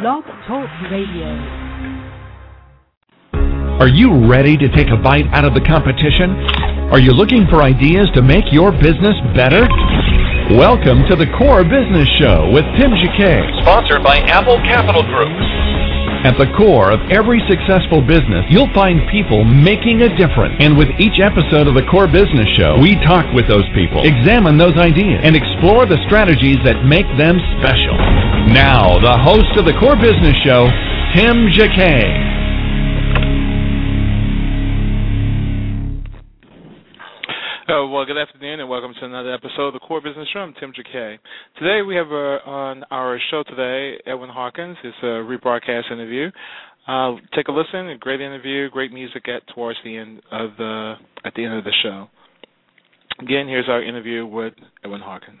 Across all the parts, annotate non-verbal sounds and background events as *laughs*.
Blog Talk Radio. Are you ready to take a bite out of the competition? Are you looking for ideas to make your business better? Welcome to the Core Business Show with Tim Jacquet, sponsored by Apple Capital Group. At the core of every successful business, you'll find people making a difference. And with each episode of the Core Business Show, we talk with those people, examine those ideas, and explore the strategies that make them special. Now, the host of the Core Business Show, Tim Jacquet. Oh, well, good afternoon and welcome to another episode of the Core Business Show. I'm Tim Jacquet. Today we have uh, on our show today Edwin Hawkins. It's a rebroadcast interview. Uh, take a listen. A great interview, great music at towards the end of the at the end of the show. Again, here's our interview with Edwin Hawkins.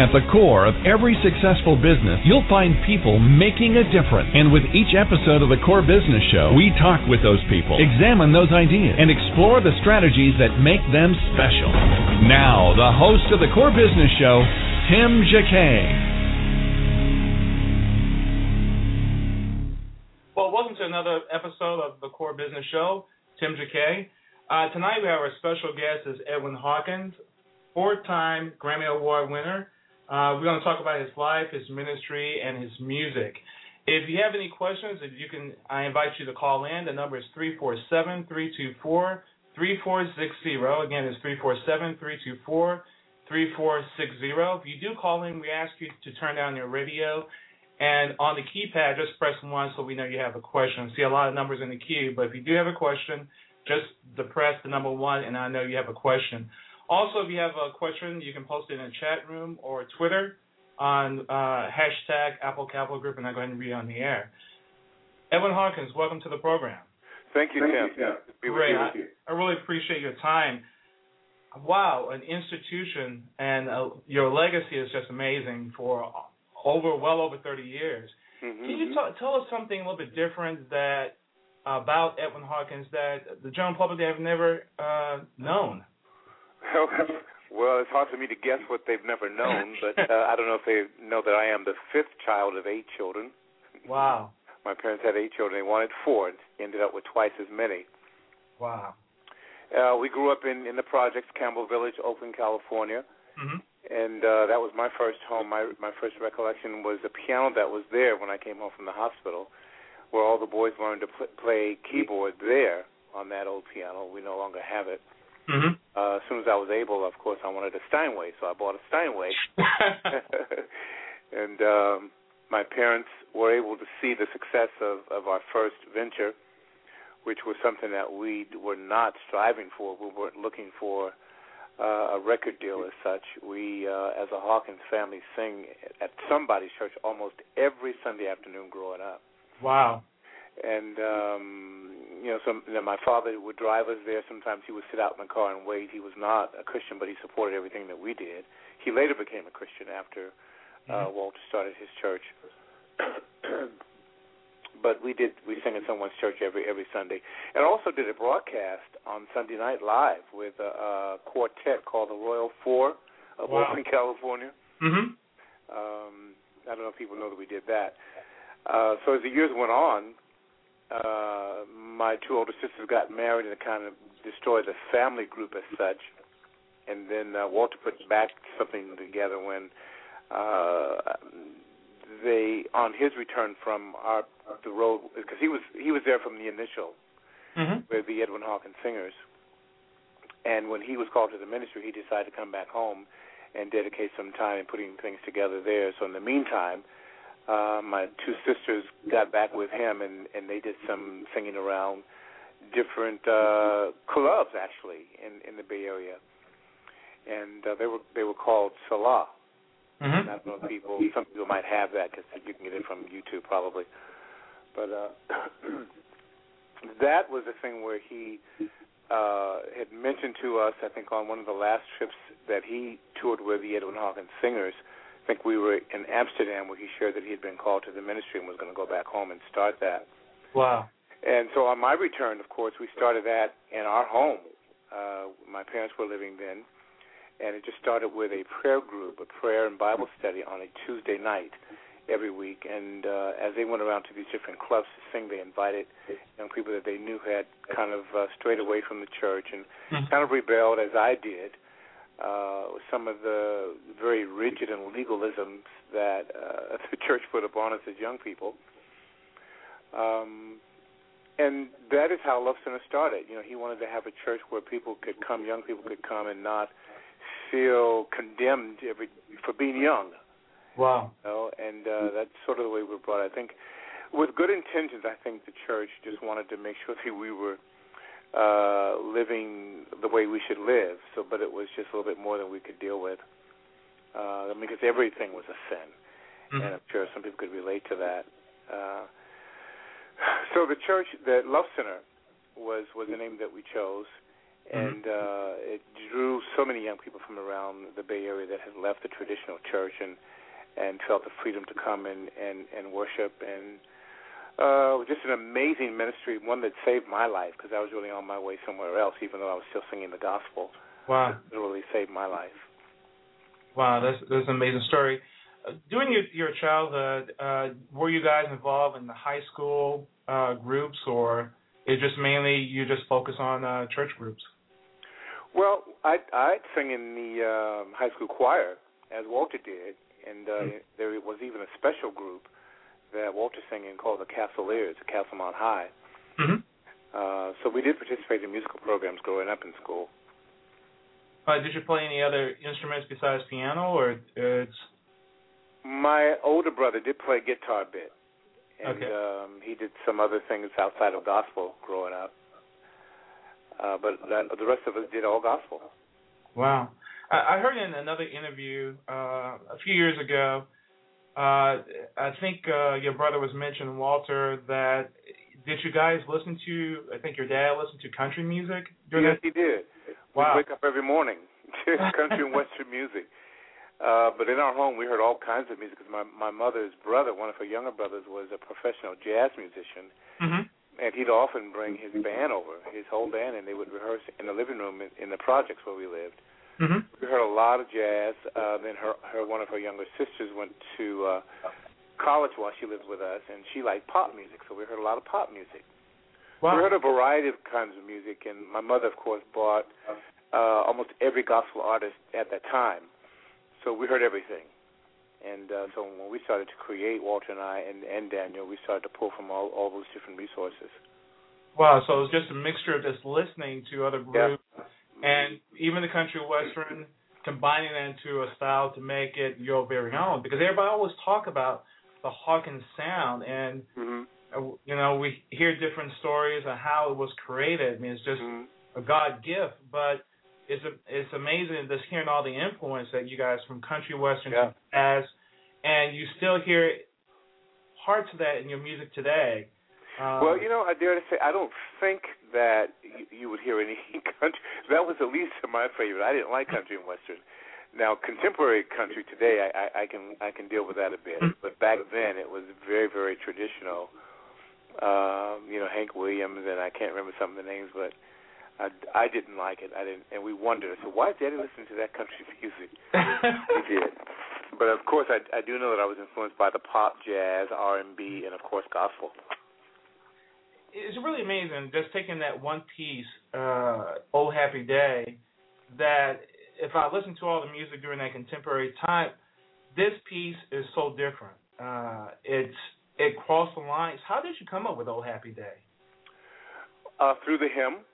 At the core of every successful business, you'll find people making a difference. And with each episode of the Core Business Show, we talk with those people, examine those ideas, and explore the strategies that make them special. Now, the host of the Core Business Show, Tim Jacquet. Well, welcome to another episode of the Core Business Show. Tim Jacquet. Uh, tonight we have our special guest is Edwin Hawkins, four-time Grammy Award winner. Uh, we're going to talk about his life, his ministry, and his music. If you have any questions, if you can, I invite you to call in. The number is 347-324-3460. Again, it's 347-324-3460. If you do call in, we ask you to turn down your radio and on the keypad, just press one so we know you have a question. See a lot of numbers in the queue, but if you do have a question, just press the number one, and I know you have a question. Also, if you have a question, you can post it in the chat room or Twitter on uh, hashtag Apple Capital Group, and I'll go ahead and read it on the air. Edwin Hawkins, welcome to the program. Thank you, Tim. Great. I, I really appreciate your time. Wow, an institution, and uh, your legacy is just amazing for over well over 30 years. Mm-hmm. Can you t- tell us something a little bit different that about Edwin Hawkins that the general public have never uh, known? *laughs* well, it's hard for me to guess what they've never known, *laughs* but uh, I don't know if they know that I am the fifth child of eight children. Wow. *laughs* My parents had eight children. They wanted four. and Ended up with twice as many. Wow. Uh, we grew up in in the projects, Campbell Village, Oakland, California. Mm-hmm and uh, that was my first home. My my first recollection was the piano that was there when I came home from the hospital, where all the boys learned to pl- play keyboard there on that old piano. We no longer have it. Mm-hmm. Uh, as soon as I was able, of course, I wanted a Steinway, so I bought a Steinway. *laughs* and um, my parents were able to see the success of of our first venture, which was something that we were not striving for. We weren't looking for uh, a record deal as such. We, uh, as a Hawkins family, sing at somebody's church almost every Sunday afternoon growing up. Wow. And um, you know, some you know, my father would drive us there. Sometimes he would sit out in the car and wait. He was not a Christian, but he supported everything that we did. He later became a Christian after uh, mm-hmm. Walter started his church. *clears throat* but we did we sang in someone's church every every Sunday, and also did a broadcast on Sunday Night Live with a, a quartet called the Royal Four of wow. Oakland, California. Mm-hmm. Um, I don't know if people know that we did that. Uh, so as the years went on, uh, my two older sisters got married, and it kind of destroyed the family group as such. And then uh, Walter put back something together when uh, they on his return from our the road because he was he was there from the initial mm-hmm. with the Edwin Hawkins singers, and when he was called to the ministry, he decided to come back home and dedicate some time in putting things together there. So in the meantime, uh, my two sisters got back with him and and they did some singing around different uh clubs actually in in the Bay Area, and uh, they were they were called Salah. Mm-hmm. I don't know if people, some people might have that because you can get it from YouTube probably. But uh, *clears throat* that was a thing where he uh, had mentioned to us, I think, on one of the last trips that he toured with the Edwin Hawkins Singers. I think we were in Amsterdam where he shared that he had been called to the ministry and was going to go back home and start that. Wow. And so on my return, of course, we started that in our home. Uh, my parents were living then, and it just started with a prayer group, a prayer and Bible study on a Tuesday night every week. And uh, as they went around to these different clubs to sing, they invited young people that they knew had kind of uh, strayed away from the church and Mhm. kind of rebelled, as I did, uh, some of the very rigid and legalisms that uh, *laughs* the church put upon us as young people. Um, and that is how Love Center started. You know, he wanted to have a church where people could come, young people could come, and not feel condemned every for being young. Wow. You know, and uh, that's sort of the way we were brought. I think, with good intentions, I think the church just wanted to make sure *laughs* that we were uh, living the way we should live. So, but it was just a little bit more than we could deal with. Uh, because everything was a sin, Mhm. and I'm sure some people could relate to that. Uh, *sighs* so the church, the Love Center, was was the name that we chose, and uh, it drew so many young people from around the Bay Area that had left the traditional church and and felt the freedom to come and and and worship and uh just an amazing ministry one that saved my life because I was really on my way somewhere else even though I was still singing the gospel Wow. it really saved my life Wow, that's that's an amazing story. Uh, during your your childhood, uh, were you guys involved in the high school uh, groups, or is just mainly you just focus on uh, church groups? well I I'd sing in the um high school choir as Walter did and uh Mhm. there was even a special group that Walter sang in called the Castleiers at Castlemont High Mm-hmm. uh so we did participate in musical programs growing up in school Uh, did you play any other instruments besides piano, or it's My older brother did play guitar a bit, and Okay. um, he did some other things outside of gospel growing up. Uh, but that, the rest of us did all gospel. wow? I, I heard in another interview uh, a few years ago. Uh, I think uh, your brother was mentioning Walter that did you guys listen to? I think your dad listened to country music during yes, that. he did. Wow. We wake up every morning *laughs* to country and western music. Uh, but in our home, we heard all kinds of music. Because my my mother's brother, one of her younger brothers, was a professional jazz musician, Mm-hmm. and he'd often bring his band over, his whole band, and they would rehearse in the living room in, in the projects where we lived. Mm-hmm. We heard a lot of jazz. Uh, then her, her one of her younger sisters went to uh, college while she lived with us, and she liked pop music, so we heard a lot of pop music. Wow. We heard a variety of kinds of music, and my mother, of course, bought uh, almost every gospel artist at that time, so we heard everything. And uh, so when we started to create, Walter and I and, and Daniel, we started to pull from all, all those different resources. Wow, so it was just a mixture of just listening to other Yeah. And even the country western, combining that into a style to make it your very own. Because everybody always talk about the Hawkins sound, and Mm-hmm. you know we hear different stories of how it was created. I mean, it's just Mm-hmm. a God gift, but it's a, it's amazing just hearing all the influence that you guys from country western Yeah. has, and you still hear parts of that in your music today. Um, Well, you know, I dare to say, I don't think that you, you would hear any *laughs* country. That was at least *laughs* my favorite. I didn't like country and western. Now, contemporary country today, I, I, I can I can deal with that a bit, but back then it was very very traditional. Um, you know, Hank Williams and I can't remember some of the names, but I, I didn't like it. I didn't, and we wondered. So why did Daddy listen to that country *laughs* music? He did. But of course, I, I do know that I was influenced by the pop, jazz, R and B, and of course gospel. It's really amazing just taking that one piece, uh, "Oh Happy Day," that if I listen to all the music during that contemporary time, this piece is so different. Uh, it's it crossed the lines. How did you come up with "Oh Happy Day"? Uh, through the hymn.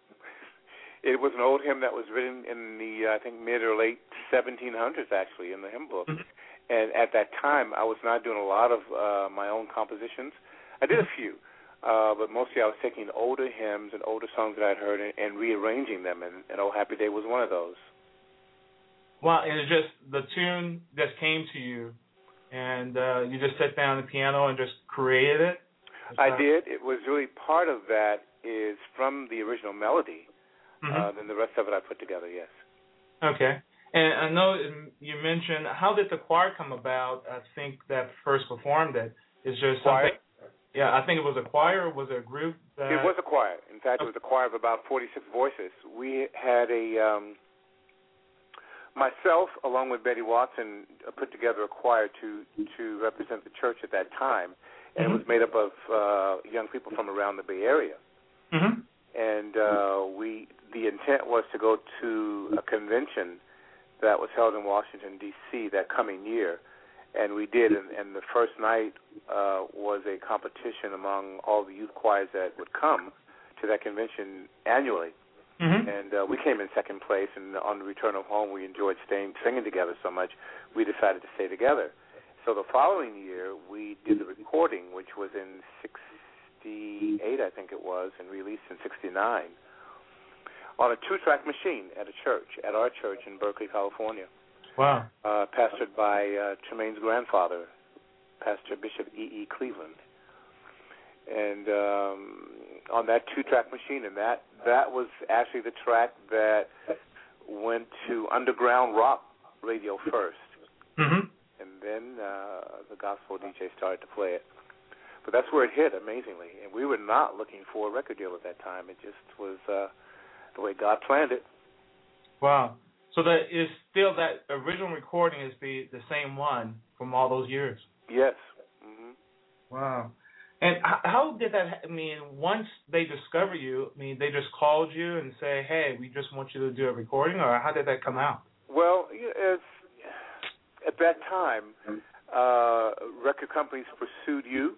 It was an old hymn that was written in the uh, I think mid or late 1700s actually in the hymn book. Mhm. And at that time, I was not doing a lot of uh, my own compositions. I did a few, uh, but mostly I was taking older hymns and older songs that I'd heard and, and rearranging them. And, and "Oh Happy Day" was one of those. Well, and it's just the tune just came to you, and uh, you just sat down at the piano and just created it. I did. It was really part of that is from the original melody. Mm-hmm. Uh, then the rest of it I put together. Yes. Okay. And I know you mentioned how did the choir come about? I think that first performed it. Is just choir? something. Yeah, I think it was a choir. Was it a group? That, It was a choir. In fact, it was a choir of about 46 voices. We had a um, myself, along with Betty Watson, uh, put together a choir to to represent the church at that time, and Mhm. it was made up of uh, young people from around the Bay Area. Mhm. And uh, we the intent was to go to a convention that was held in Washington D.C. that coming year, and we did. And, and the first night uh, was a competition among all the youth choirs that would come to that convention annually. Mhm. And uh, we came in second place. And on the return of home, we enjoyed staying singing together so much, we decided to stay together. So the following year, we did the recording, which was in '68, I think it was, and released in '69 on a two-track machine at a church, at our church in Berkeley, California Wow. uh, pastored by uh, Tramaine's grandfather, Pastor Bishop E. E. Cleveland. And um, on that two-track machine, and that that was actually the track that went to underground rock radio first, Mhm. and then uh, the gospel DJ started to play it. But that's where it hit amazingly, and we were not looking for a record deal at that time. It just was uh, the way God planned it. Wow. So that is still that original recording is the the same one from all those years. Yes. hmm Wow. And how did that? ha- I mean, once they discover you, I mean, they just called you and say, "Hey, we just want you to do a recording," or how did that come out? Well, know, at that time, uh, record companies pursued you,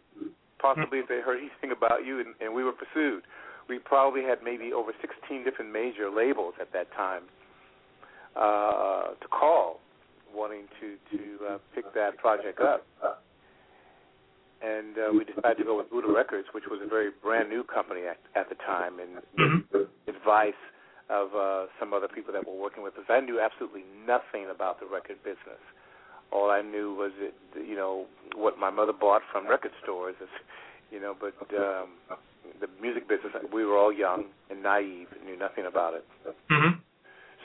possibly if they heard anything about you, and, and we were pursued. We probably had maybe over 16 different major labels at that time uh, to call, wanting to to uh, pick that project up. And uh, we decided to go with Buddah Records, which was a very brand new company at, at the time, and Mhm. advice of uh, some other people that were working with us. I knew absolutely nothing about the record business. All I knew was it, you know, what my mother bought from record stores, is, you know. But um, the music business, we were all young and naive, and knew nothing about it. Mhm.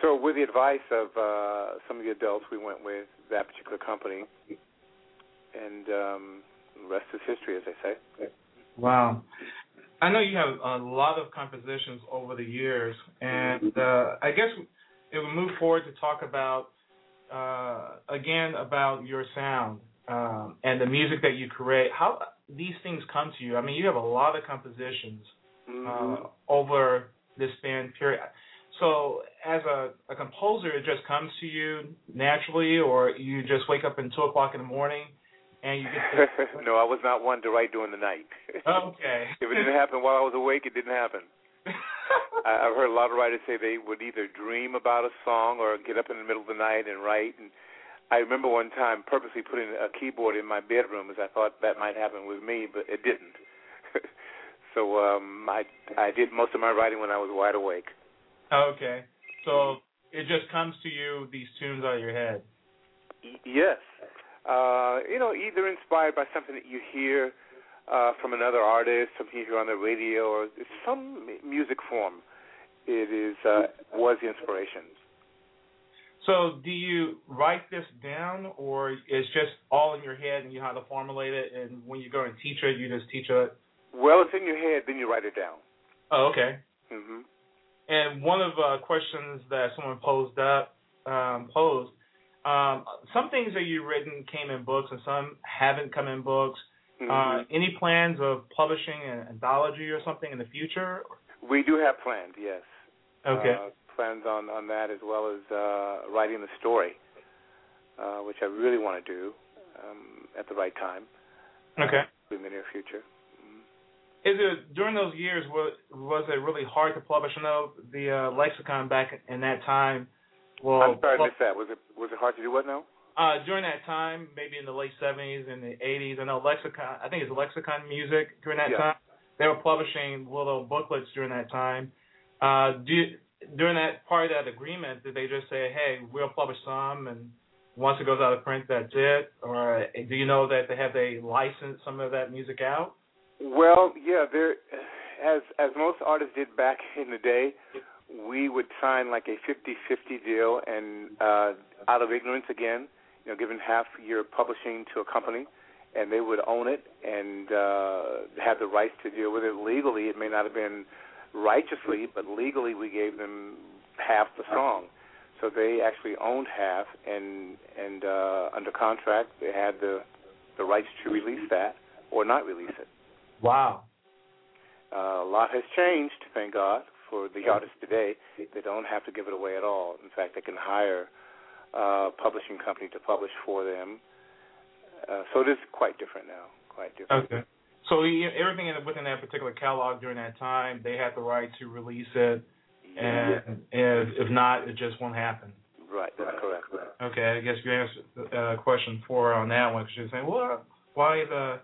So, with the advice of uh, some of the adults, we went with that particular company, and um, the rest is history, as they say. Wow. I know you have a lot of compositions over the years, and uh, I guess it would move forward to talk about uh, again about your sound um, and the music that you create. How these things come to you? I mean, you have a lot of compositions Mhm. uh, over this span period. So, as a, a composer, it just comes to you naturally, or you just wake up at two o'clock in the morning and you get. *laughs* no, I was not one to write during the night. okay. *laughs* If it didn't happen while I was awake, it didn't happen. *laughs* I, I've heard a lot of writers say they would either dream about a song or get up in the middle of the night and write. And I remember one time purposely putting a keyboard in my bedroom as I thought that might happen with me, but it didn't. so um, I I did most of my writing when I was wide awake. okay. So it just comes to you these tunes out of your head. Yes, uh, you know, either inspired by something that you hear uh, from another artist, something you hear on the radio, or some music form. It is uh, was the inspiration. So do you write this down, or it's just all in your head and you have to formulate it, and when you go and teach it, you just teach it? Well, it's in your head, then you write it down. Oh, okay. hmm And one of uh, questions that someone posed up um, posed, um, some things that you've written came in books and some haven't come in books. hmm Uh, any plans of publishing an anthology or something in the future? we do have plans, yes. Okay. Uh, plans on on that as well as uh, writing the story, uh, which I really want to do um, at the right time. okay. In the near future. Is it during those years was was it really hard to publish? I know the uh, lexicon back in that time. Well, I'm sorry, I missed that. Was it was it hard to do what now? uh, during that time, maybe in the late '70s and the '80s, I know lexicon. I think it's lexicon music during that Yeah. time. They were publishing little booklets during that time. Uh, do you, during that part of that agreement, did they just say, "Hey, we'll publish some," and once it goes out of print, that's it? Or do you know that they have they licensed some of that music out? Well, yeah, there as as most artists did back *laughs* in the day, we would sign like a 50-50 deal, and uh, out of ignorance again, you know, giving half your publishing to a company, and they would own it and uh, have the rights to deal with it legally. It may not have been righteously, but legally we gave them half the song. So they actually owned half, and and uh, under contract they had the the rights to release that or not release it. Wow. Uh, a lot has changed, thank God, for the artists today. They don't have to give it away at all. In fact, they can hire a publishing company to publish for them. Uh, so it is quite different now. Quite different. Okay. So everything within that particular catalog during that time, they had the right to release it, and if, if not, it just won't happen. Right, that's correct. Okay, I guess you answered uh, question four on that one because you're saying, well, why the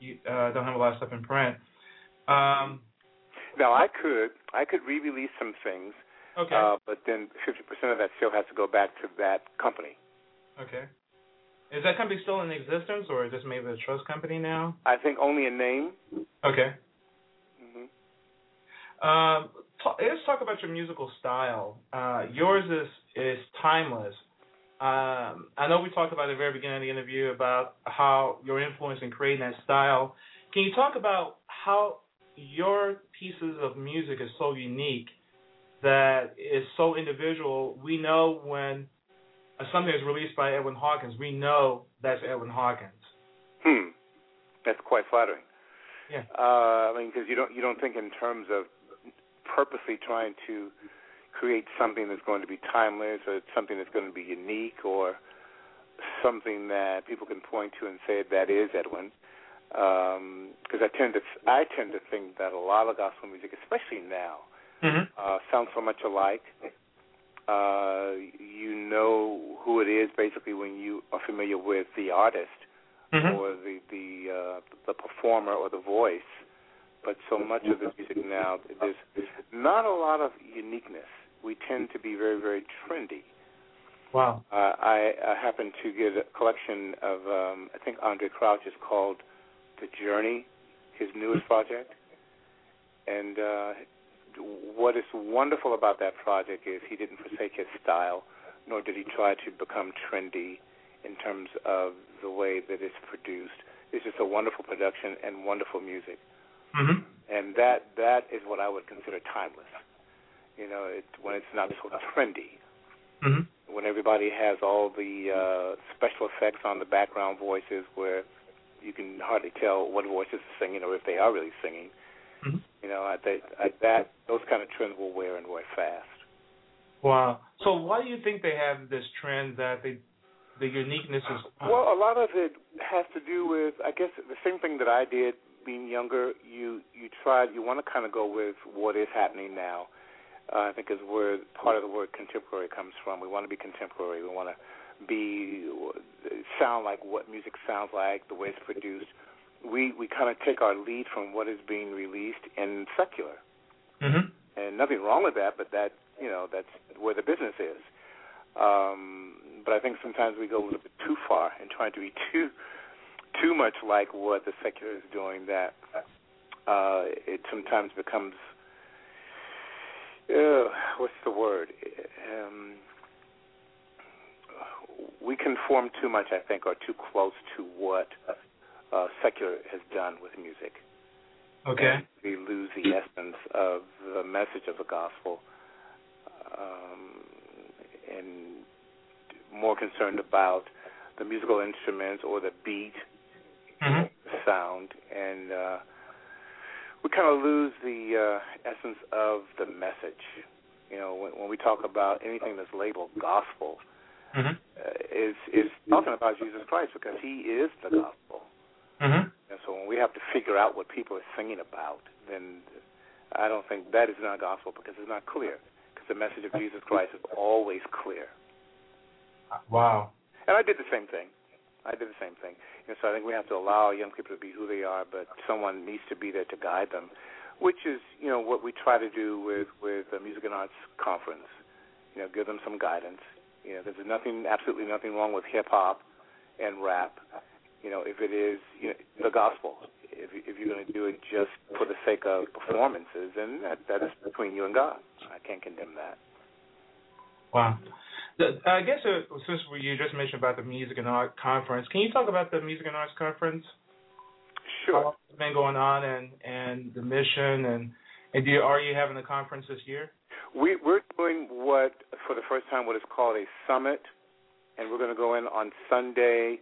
you uh, don't have a lot of stuff in print? Um, now I could I could re-release some things, okay, uh, but then 50% of that still has to go back to that company. Okay. Is that company still in existence, or is this maybe a trust company now? I think only a name. Okay. hmm Um, talk, let's talk about your musical style. Uh, yours is is timeless. Um, I know we talked about at the very beginning of the interview about how your influence in creating that style. Can you talk about how your pieces of music is so unique that is so individual? We know when something is released by Edwin Hawkins, we know that's Edwin Hawkins. Hmm. That's quite flattering. Yeah. Uh, I mean, because you don't you don't think in terms of purposely trying to create something that's going to be timeless or something that's going to be unique or something that people can point to and say that is Edwin. Because I tend to I tend to think that a lot of gospel music, especially now, Mm-hmm. uh, sounds so much alike. Uh, you know who it is basically when you are familiar with the artist Mm-hmm. or the the uh, the performer or the voice. But so much of the music now, there's not a lot of uniqueness. We tend to be very very trendy. Wow. Uh, I, I happen to get a collection of um, I think Andraé Crouch is called The Journey, his newest project. And uh, what is wonderful about that project is he didn't forsake his style, nor did he try to become trendy in terms of the way that it's produced. It's just a wonderful production and wonderful music, Mm-hmm. and that that is what I would consider timeless. You know, it, when it's not so trendy, Mm-hmm. when everybody has all the uh, special effects on the background voices, where you can hardly tell what voices are singing or if they are really singing. Mm-hmm. You know, I think I, that those kind of trends will wear and wear fast. Wow. So why do you think they have this trend that they the uniqueness is Well, a lot of it has to do with, I guess, the same thing that I did being younger. You you try, you want to kind of go with what is happening now. Uh, I think is where part of the word contemporary comes from. We want to be contemporary. We want to be sound like what music sounds like, the way it's produced. We we kind of take our lead from what is being released in secular, mm-hmm. and nothing wrong with that. But that you know that's where the business is. Um, but I think sometimes we go a little bit too far in trying to be *laughs* too too much like what the secular is doing. That uh, it sometimes becomes uh, what's the word? Um, we conform too much, I think, or too close to what uh, secular has done with music. Okay. And we lose the essence of the message of the gospel, um, and more concerned about the musical instruments or the beat, Mm-hmm. the sound, and uh, we kind of lose the uh, essence of the message. You know, when, when we talk about anything that's labeled gospel, Mm-hmm. uh, is is talking about Jesus Christ because He is the gospel. Mm-hmm. And so when we have to figure out what people are singing about, then I don't think that is not gospel because it's not clear. Because the message of Jesus Christ is always clear. Wow. And I did the same thing. I did the same thing. And so I think we have to allow young people to be who they are, but someone needs to be there to guide them, which is, you know, what we try to do with with the Music and Arts Conference. You know, give them some guidance. You know, there's nothing, absolutely nothing wrong with hip hop and rap. You know, if it is you know, the gospel, If if you're going to do it just for the sake of performances, then that that's between you and God. I can't condemn that. Wow. I guess uh, since you just mentioned about the Music and Art Conference, can you talk about the Music and Arts Conference? Sure. It's been going on and and the mission and and do you, are you having a conference this year? We we're doing what for the first time what is called a summit, and we're going to go in on Sunday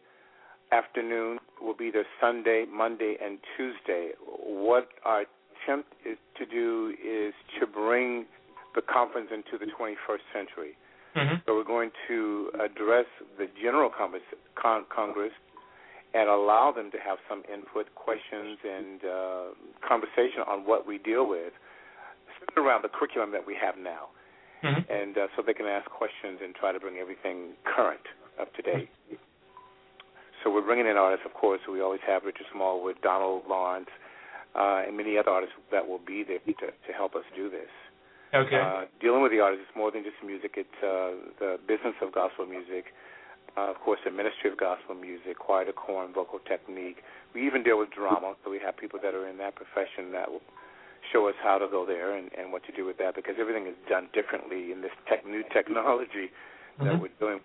afternoon. Will be there Sunday, Monday, and Tuesday. What our attempt is to do is to bring the conference into the 21st century. Mm-hmm. So we're going to address the general Congress, con- Congress and allow them to have some input, questions, and uh, conversation on what we deal with, centered around the curriculum that we have now. Mm-hmm. And uh, so they can ask questions and try to bring everything current, up to date. So we're bringing in artists, of course. We always have Richard Smallwood, Donald Lawrence, uh, and many other artists that will be there to, to help us do this. Okay. Uh, dealing with the artists is more than just music. It's uh, the business of gospel music, uh, of course, the ministry of gospel music, choir decorum, vocal technique. We even deal with drama, so we have people that are in that profession that will show us how to go there and, and what to do with that because everything is done differently in this tech, new technology that Mhm. we're doing.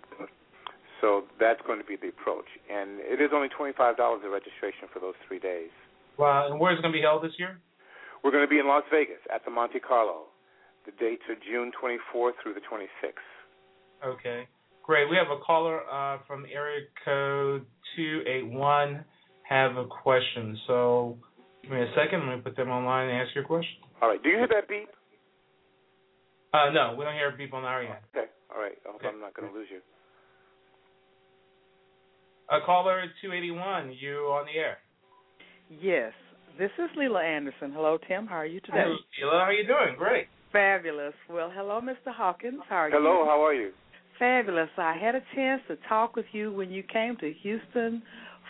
So that's going to be the approach. And it is only $25 a registration for those three days. Wow. And where is it going to be held this year? We're going to be in Las Vegas at the Monte Carlo. The dates are June 24th through the 26th. Okay. Great. We have a caller uh, from area code 281 have a question. So give me a second. Let me put them online and ask your question. All right. Do you hear that beep? Uh, no, we don't hear a beep on our end. Okay. All right. I hope Okay. I'm not going to lose you. Uh, caller 281, you on the air. Yes. This is Leela Anderson. Hello, Tim. How are you today? Hey, Sheila, how are you doing? Great. Fabulous. Well, hello, Mr. Hawkins. How are you? Hello. How are you? Fabulous. I had a chance to talk with you when you came to Houston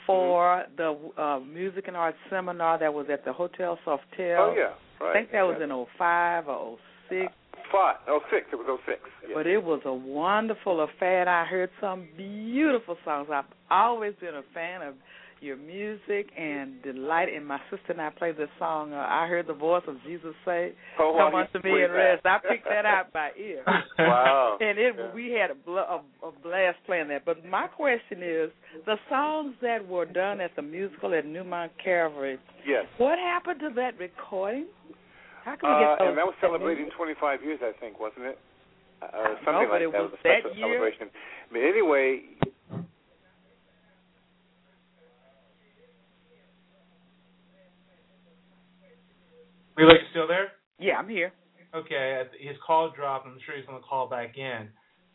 for the uh, music and arts seminar that was at the Hotel Sofitel. Oh yeah. Right. I think that was yeah. in '05 or '06. Five. Oh six. It was oh six. Yeah. But it was a wonderful affair. I heard some beautiful songs. I've always been a fan of your music and delight. And my sister and I played this song. Uh, I heard the voice of Jesus say, oh, "Come wow, unto me and rest." I picked that out by ear. *laughs* wow. And it Yeah. we had a, bl- a, a blast playing that. But my question is, the songs that were done at the musical at Newmont Calvary, Yes. what happened to that recording? How can we get Uh, those? and that was celebrating 25 years, I think, wasn't it? Uh, something know, but like it that. was was a that special year. celebration. But anyway, Relay, you still there? Yeah, I'm here. Okay, uh, his call dropped. I'm sure he's going to call back in.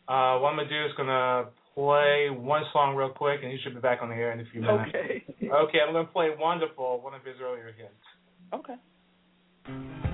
Uh, what I'm going to do is to play one song real quick, and he should be back on the air in a few minutes. Okay. Okay, I'm going to play Wonderful, one of his earlier hits. Okay.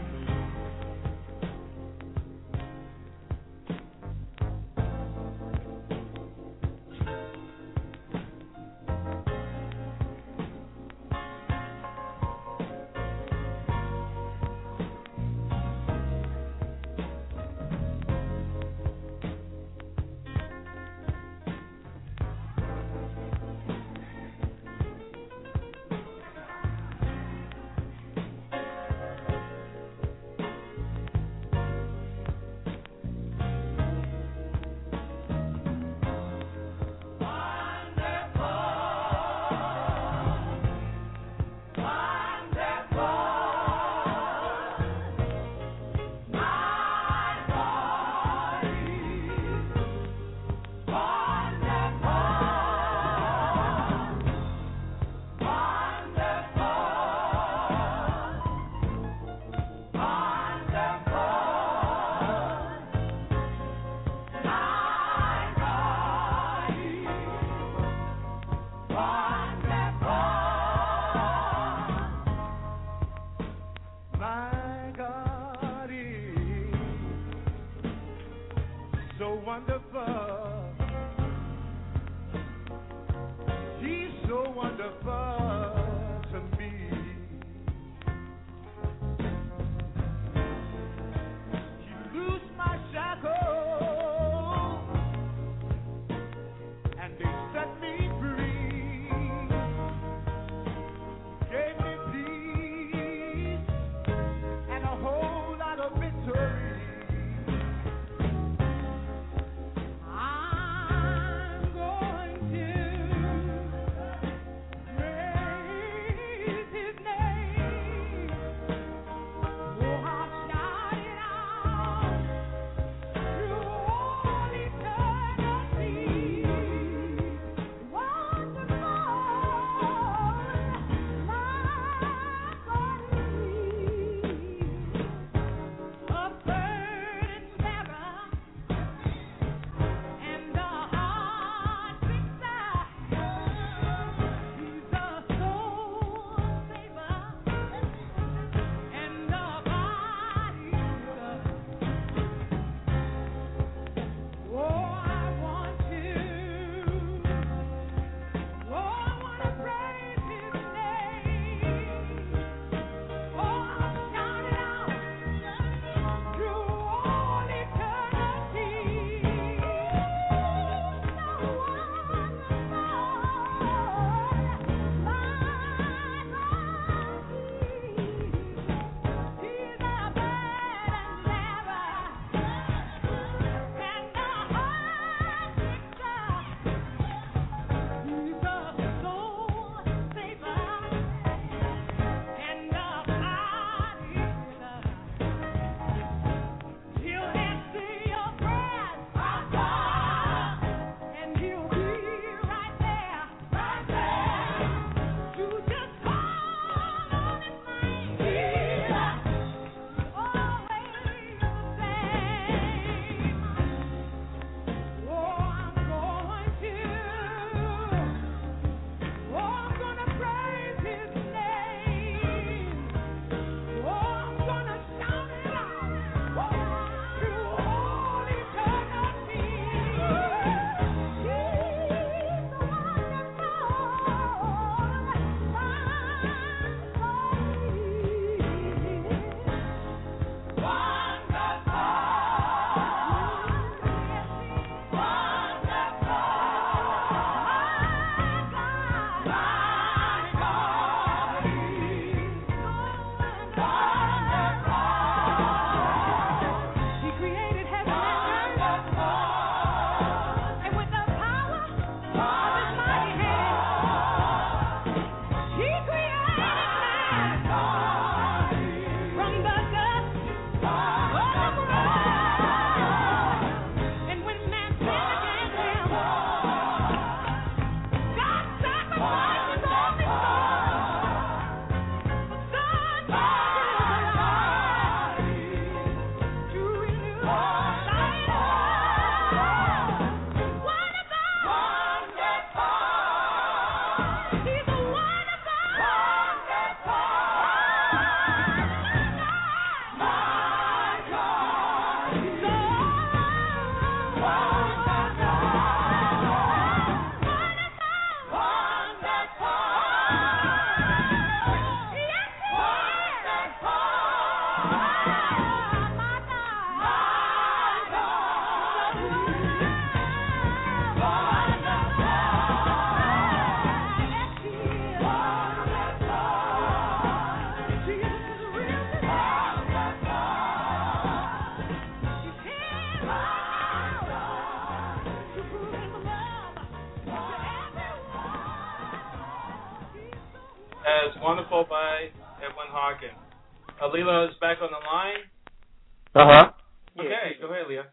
Okay, go ahead, Leah.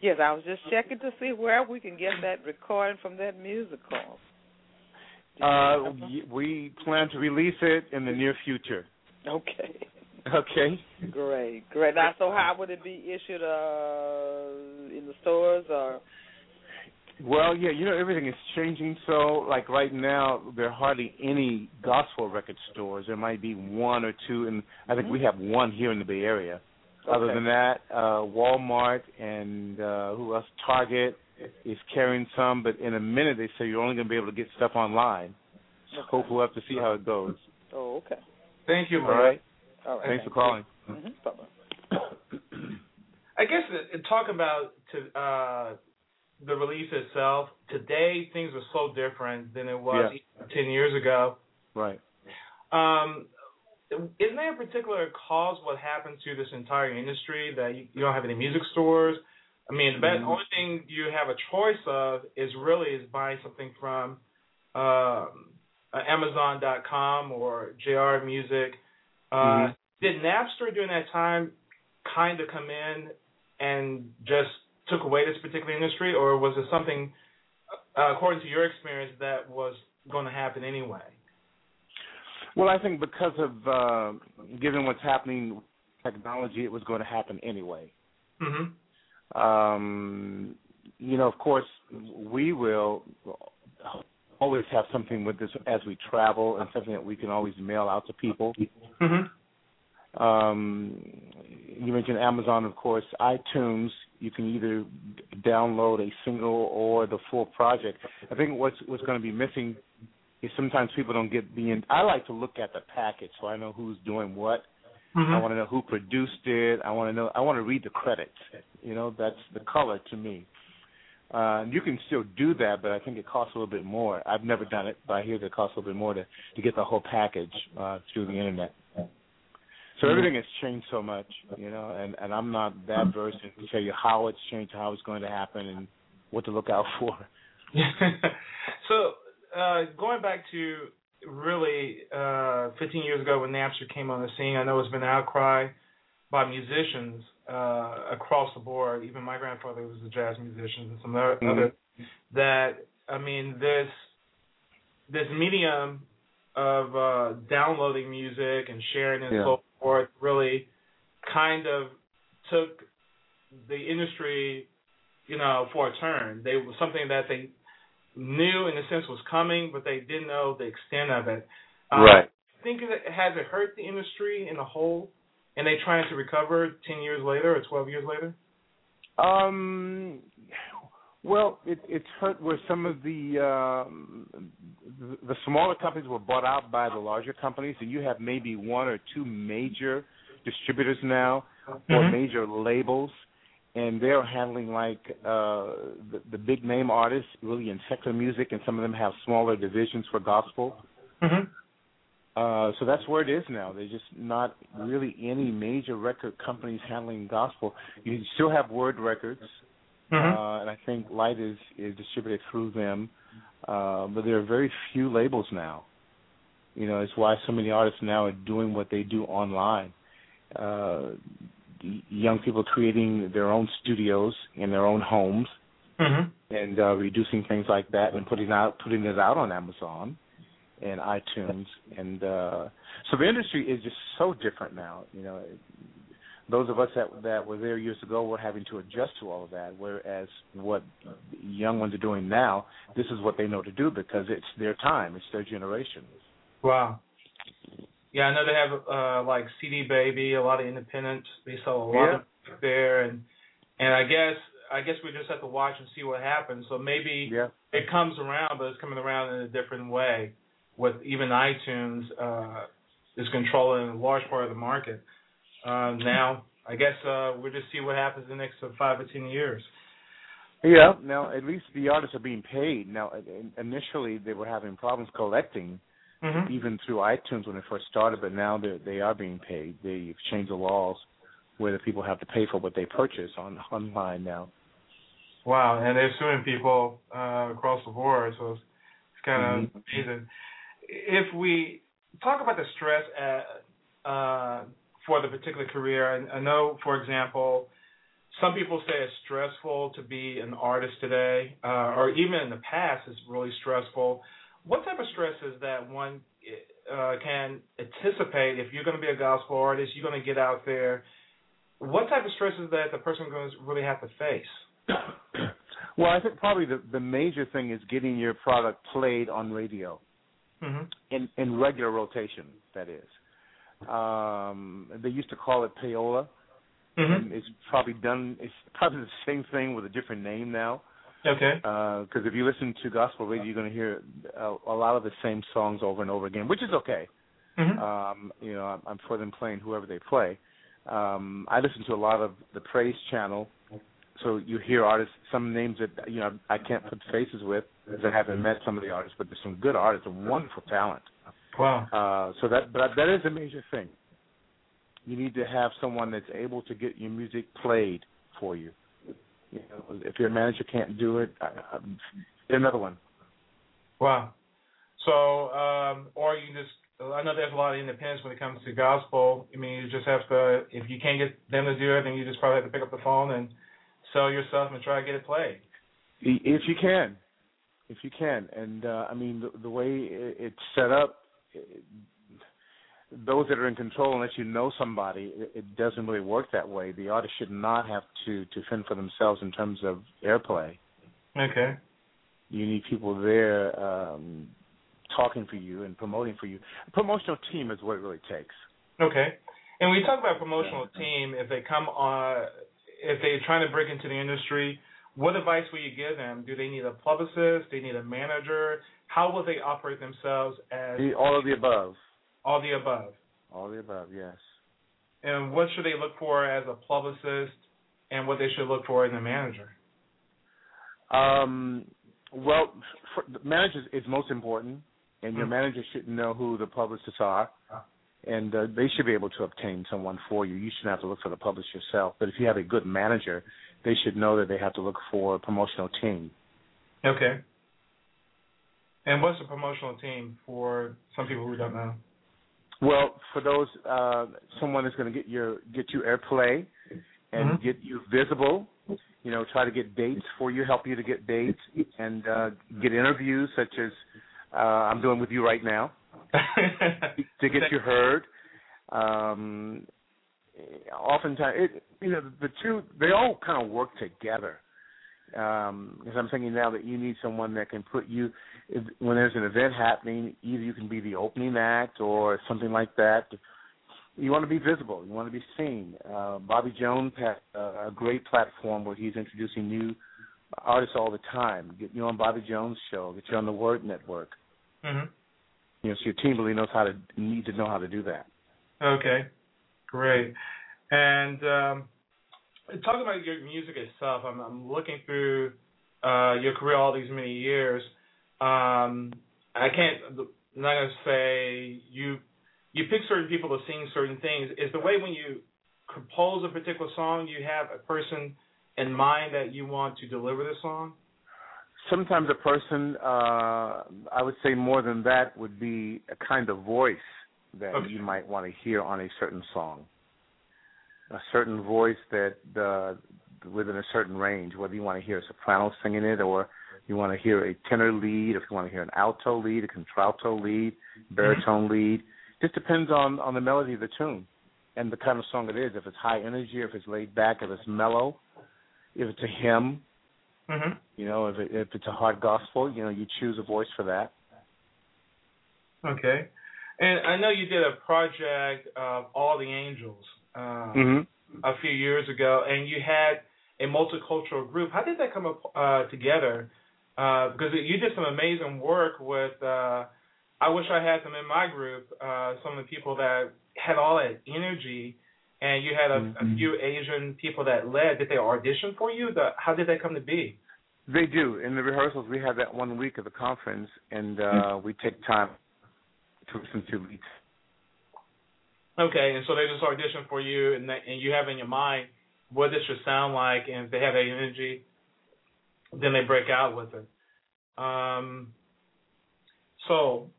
Yes, I was just checking to see where we can get that recording from that musical. Uh, we plan to release it in the near future. Okay. Okay. Great, great. Now, so how would it be issued uh, in the stores or? Well, yeah, you know everything is changing. So, like right now, there are hardly any gospel record stores. There might be one or two, and I think mm-hmm. we have one here in the Bay Area. Okay. Other than that, uh, Walmart and uh, who else? Target is carrying some, but in a minute they say you're only going to be able to get stuff online. Okay. Hope we'll have to see how it goes. Oh, okay. Thank you. All right. All right. Thanks for calling. Mm-hmm. *coughs* I guess uh, talk about to uh, the release itself. Today, things are so different than it was yeah. ten years ago. Right. Um, isn't there a particular cause what happened to this entire industry that you, you don't have any music stores? I mean, the best, mm-hmm. only thing you have a choice of is really is buying something from um, Amazon.com or JR Music. Uh, mm-hmm. Did Napster during that time kind of come in and just took away this particular industry, or was it something, uh, according to your experience, that was going to happen anyway? Well, I think because of uh, given what's happening with technology, it was going to happen anyway. Mm-hmm. Um, you know, of course, we will always have something with this as we travel, and something that we can always mail out to people. Mm-hmm. Um, you mentioned Amazon, of course. iTunes, you can either download a single or the full project. I think what's what's going to be missing is sometimes people don't get the. In, I like to look at the package so I know who's doing what. Mm-hmm. I want to know who produced it. I want to know. I want to read the credits. You know, that's the color to me. Uh, you can still do that, but I think it costs a little bit more. I've never done it, but I hear that it costs a little bit more to to get the whole package uh, through the internet. So everything has changed so much, you know, and and I'm not that versed to tell you how it's changed, how it's going to happen, and what to look out for. *laughs* so uh, going back to really uh, 15 years ago when Napster came on the scene, I know it's been an outcry by musicians uh, across the board. Even my grandfather was a jazz musician and some other, mm-hmm. other that I mean this this medium of uh, downloading music and sharing and yeah. so forth really kind of took the industry, you know, for a turn. They was something that they knew in a sense was coming, but they didn't know the extent of it. Um, right. I think it has it hurt the industry in a whole, and they trying to recover ten years later or twelve years later. Um. Well, it, it's hurt where some of the, um, the the smaller companies were bought out by the larger companies, and you have maybe one or two major distributors now mm-hmm. or major labels and they're handling like uh the, the big name artists really in secular music and some of them have smaller divisions for gospel. Mm-hmm. uh so that's where it is now. There's just not really any major record companies handling gospel. You still have word records mm-hmm. uh and i think light is is distributed through them uh but there are very few labels now. You know it's why so many artists now are doing what they do online. Uh young people creating their own studios in their own homes mm-hmm. and uh, reducing things like that and putting out putting it out on Amazon and iTunes and uh, so the industry is just so different now. You know, those of us that that were there years ago were having to adjust to all of that. Whereas what young ones are doing now, this is what they know to do because it's their time, it's their generation. Wow. Yeah, I know they have uh like CD Baby, a lot of independents. They sell a lot Yeah. of there, and and I guess I guess we just have to watch and see what happens. So maybe Yeah. it comes around, but it's coming around in a different way. With even iTunes uh, is controlling a large part of the market. Uh, now, I guess uh, we'll just see what happens in the next uh, five or ten years. Yeah. Now, at least the artists are being paid. Now, initially they were having problems collecting, Mm-hmm. even through iTunes when it first started, but now they they are being paid. They've changed the laws where the people have to pay for what they purchase on online now. Wow, and they're suing people uh, across the board, so it's, it's kind of Mhm. amazing. If we talk about the stress at, uh, for the particular career. I, I know, for example, some people say it's stressful to be an artist today, uh, or even in the past, it's really stressful. What type of stress is that one uh, can anticipate if you're going to be a gospel artist, you're going to get out there? What type of stress is that the person going to really have to face? *coughs* well, I think probably the the major thing is getting your product played on radio mm-hmm. in in regular rotation. That is, um, they used to call it payola. Mm-hmm. It's probably done. It's probably the same thing with a different name now. Okay. Because uh, if you listen to gospel radio, you're going to hear a, a, lot of the same songs over and over again, which is okay. Mm-hmm. Um, you know, I'm, I'm for them playing whoever they play. Um, I listen to a lot of the praise channel, so you hear artists, some names that you know I can't put faces with because I haven't met some of the artists, but there's some good artists and wonderful talent. Wow. Uh, so that, but that is a major thing. You need to have someone that's able to get your music played for you. You know, if your manager can't do it, I, another one. Wow. So, um, or you just, I know there's a lot of independence when it comes to gospel. I mean, you just have to, if you can't get them to do it, then you just probably have to pick up the phone and sell yourself and try to get it played. If you can, if you can, and uh, I mean the, the way it's set up, those that are in control, unless you know somebody, it, it doesn't really work that way. The artist should not have to to fend for themselves in terms of airplay. Okay. You need people there um, talking for you and promoting for you. A promotional team is what it really takes. Okay. And when you talk about promotional yeah. team, if they come on, if they're trying to break into the industry, what advice will you give them? Do they need a publicist? Do they need a manager? How will they operate themselves as all of the above? All the above. All the above, yes. And what should they look for as a publicist, and what they should look for in a manager? Um, well, the manager is most important, and your mm-hmm. manager should know who the publicists are, and uh, they should be able to obtain someone for you. You shouldn't have to look for the publicist yourself. But if you have a good manager, they should know that they have to look for a promotional team. Okay. And what's a promotional team for some people who don't know? Well, for those, uh, someone that's going to get your get you airplay and mm-hmm. get you visible. You know, try to get dates for you, help you to get dates, and uh, get interviews such as uh, I'm doing with you right now *laughs* to get you heard. Um, oftentimes, it, you know, the two they all kind of work together. Um, because I'm thinking now that you need someone that can put you if, when there's an event happening. Either you can be the opening act or something like that. You want to be visible. You want to be seen. Uh, Bobby Jones has a, a great platform where he's introducing new artists all the time. Get you on Bobby Jones' show. Get you on the Word Network. Mm-hmm. You know, so your team really knows how to need to know how to do that. Okay, great. And um, talking about your music itself, I'm, I'm looking through uh, your career all these many years. Um, I can't. I'm not gonna say you you pick certain people to sing certain things. Is the way when you compose a particular song, you have a person in mind that you want to deliver the song? Sometimes a person, uh, I would say more than that, would be a kind of voice that okay. you might want to hear on a certain song a certain voice that uh, within a certain range, whether you want to hear a soprano singing it or you want to hear a tenor lead, if you want to hear an alto lead, a contralto lead, baritone mm-hmm. lead, just depends on on the melody of the tune and the kind of song it is. If it's high energy, if it's laid back, if it's mellow, if it's a hymn, mm-hmm. you know, if it, if it's a hard gospel, you know, you choose a voice for that. Okay, and I know you did a project of All the Angels uh, mm-hmm. a few years ago, and you had a multicultural group. How did that come up uh, together? Uh, because you did some amazing work with. Uh, I wish I had them in my group. Uh, some of the people that had all that energy, and you had a, mm-hmm. a few Asian people that led. Did they audition for you? The, how did that come to be? They do. In the rehearsals, we have that one week of the conference, and uh, mm-hmm. we take time to listen to each Okay, and so they just audition for you, and, and you have in your mind what this should sound like, and if they have that energy, then they break out with it. Um, so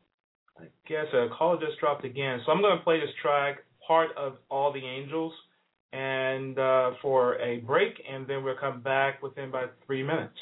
I guess a call just dropped again. So I'm going to play this track, part of All the Angels, and uh, for a break, and then we'll come back within about three minutes.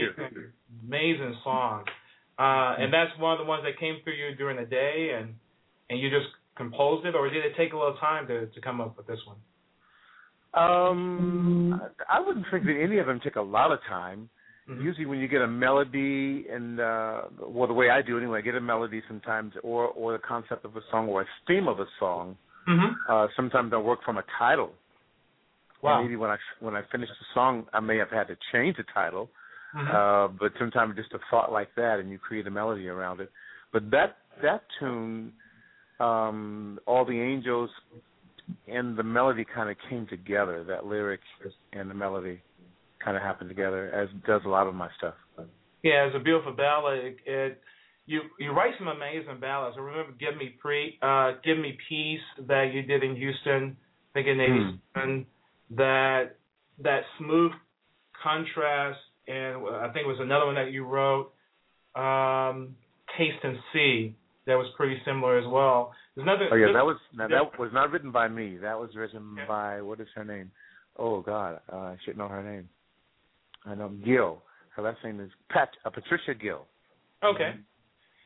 Mean, it's an amazing, amazing song. Uh, and that's one of the ones that came through you during the day, and and you just composed it, or did it take a little time to to come up with this one? Um, I wouldn't think that any of them take a lot of time. Mm-hmm. Usually, when you get a melody, and uh, well, the way I do anyway, I get a melody sometimes, or or the concept of a song, or a theme of a song. Mm-hmm. Uh, sometimes I work from a title. Wow. And maybe when I when I finish the song, I may have had to change the title. Mm-hmm. Uh, but sometimes just a thought like that, and you create a melody around it. But that that tune, um, all the angels, and the melody kind of came together. That lyric and the melody kind of happened together, as does a lot of my stuff. Yeah, it's a beautiful ballad. It, it you you write some amazing ballads. I remember "Give Me Pre," uh, "Give Me Peace" that you did in Houston, I think in '87. Mm. That that smooth contrast, and I think it was another one that you wrote, um, "Taste and See." That was pretty similar as well. There's nothing. Oh yeah, that was now, that was not written by me. That was written yeah. by what is her name? Oh God, uh, I should know her name. I know Gill. Her last name is Pat uh, Patricia Gill. Okay.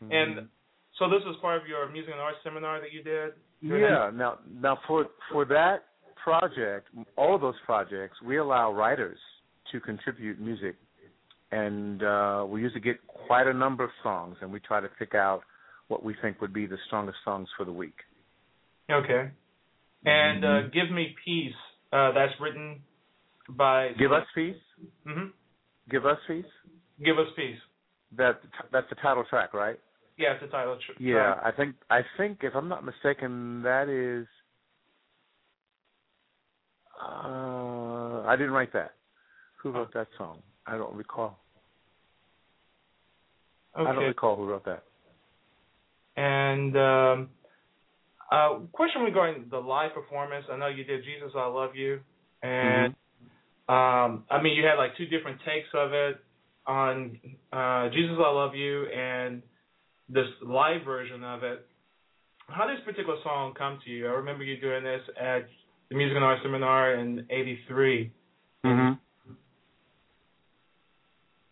Mm-hmm. And so this was part of your music and arts seminar that you did. Yeah. Now, now for for that project, all of those projects, we allow writers to contribute music, and uh, we usually get quite a number of songs, and we try to pick out what we think would be the strongest songs for the week. Okay. And uh, mm-hmm. "Give Me Peace," uh, that's written by. Give us peace. Mm-hmm. Give us peace. Give us peace. That that's the title track, right? Yeah, it's the title track. Yeah, I think I think if I'm not mistaken, that is. Uh, I didn't write that. Who wrote that song? I don't recall. Okay. I don't recall who wrote that. And um, uh, question regarding the live performance. I know you did "Jesus, I Love You," and mm-hmm. um, I mean you had like two different takes of it on uh, "Jesus, I Love You" and this live version of it. How did this particular song come to you? I remember you doing this at the Music and Arts Seminar in '83. Mhm.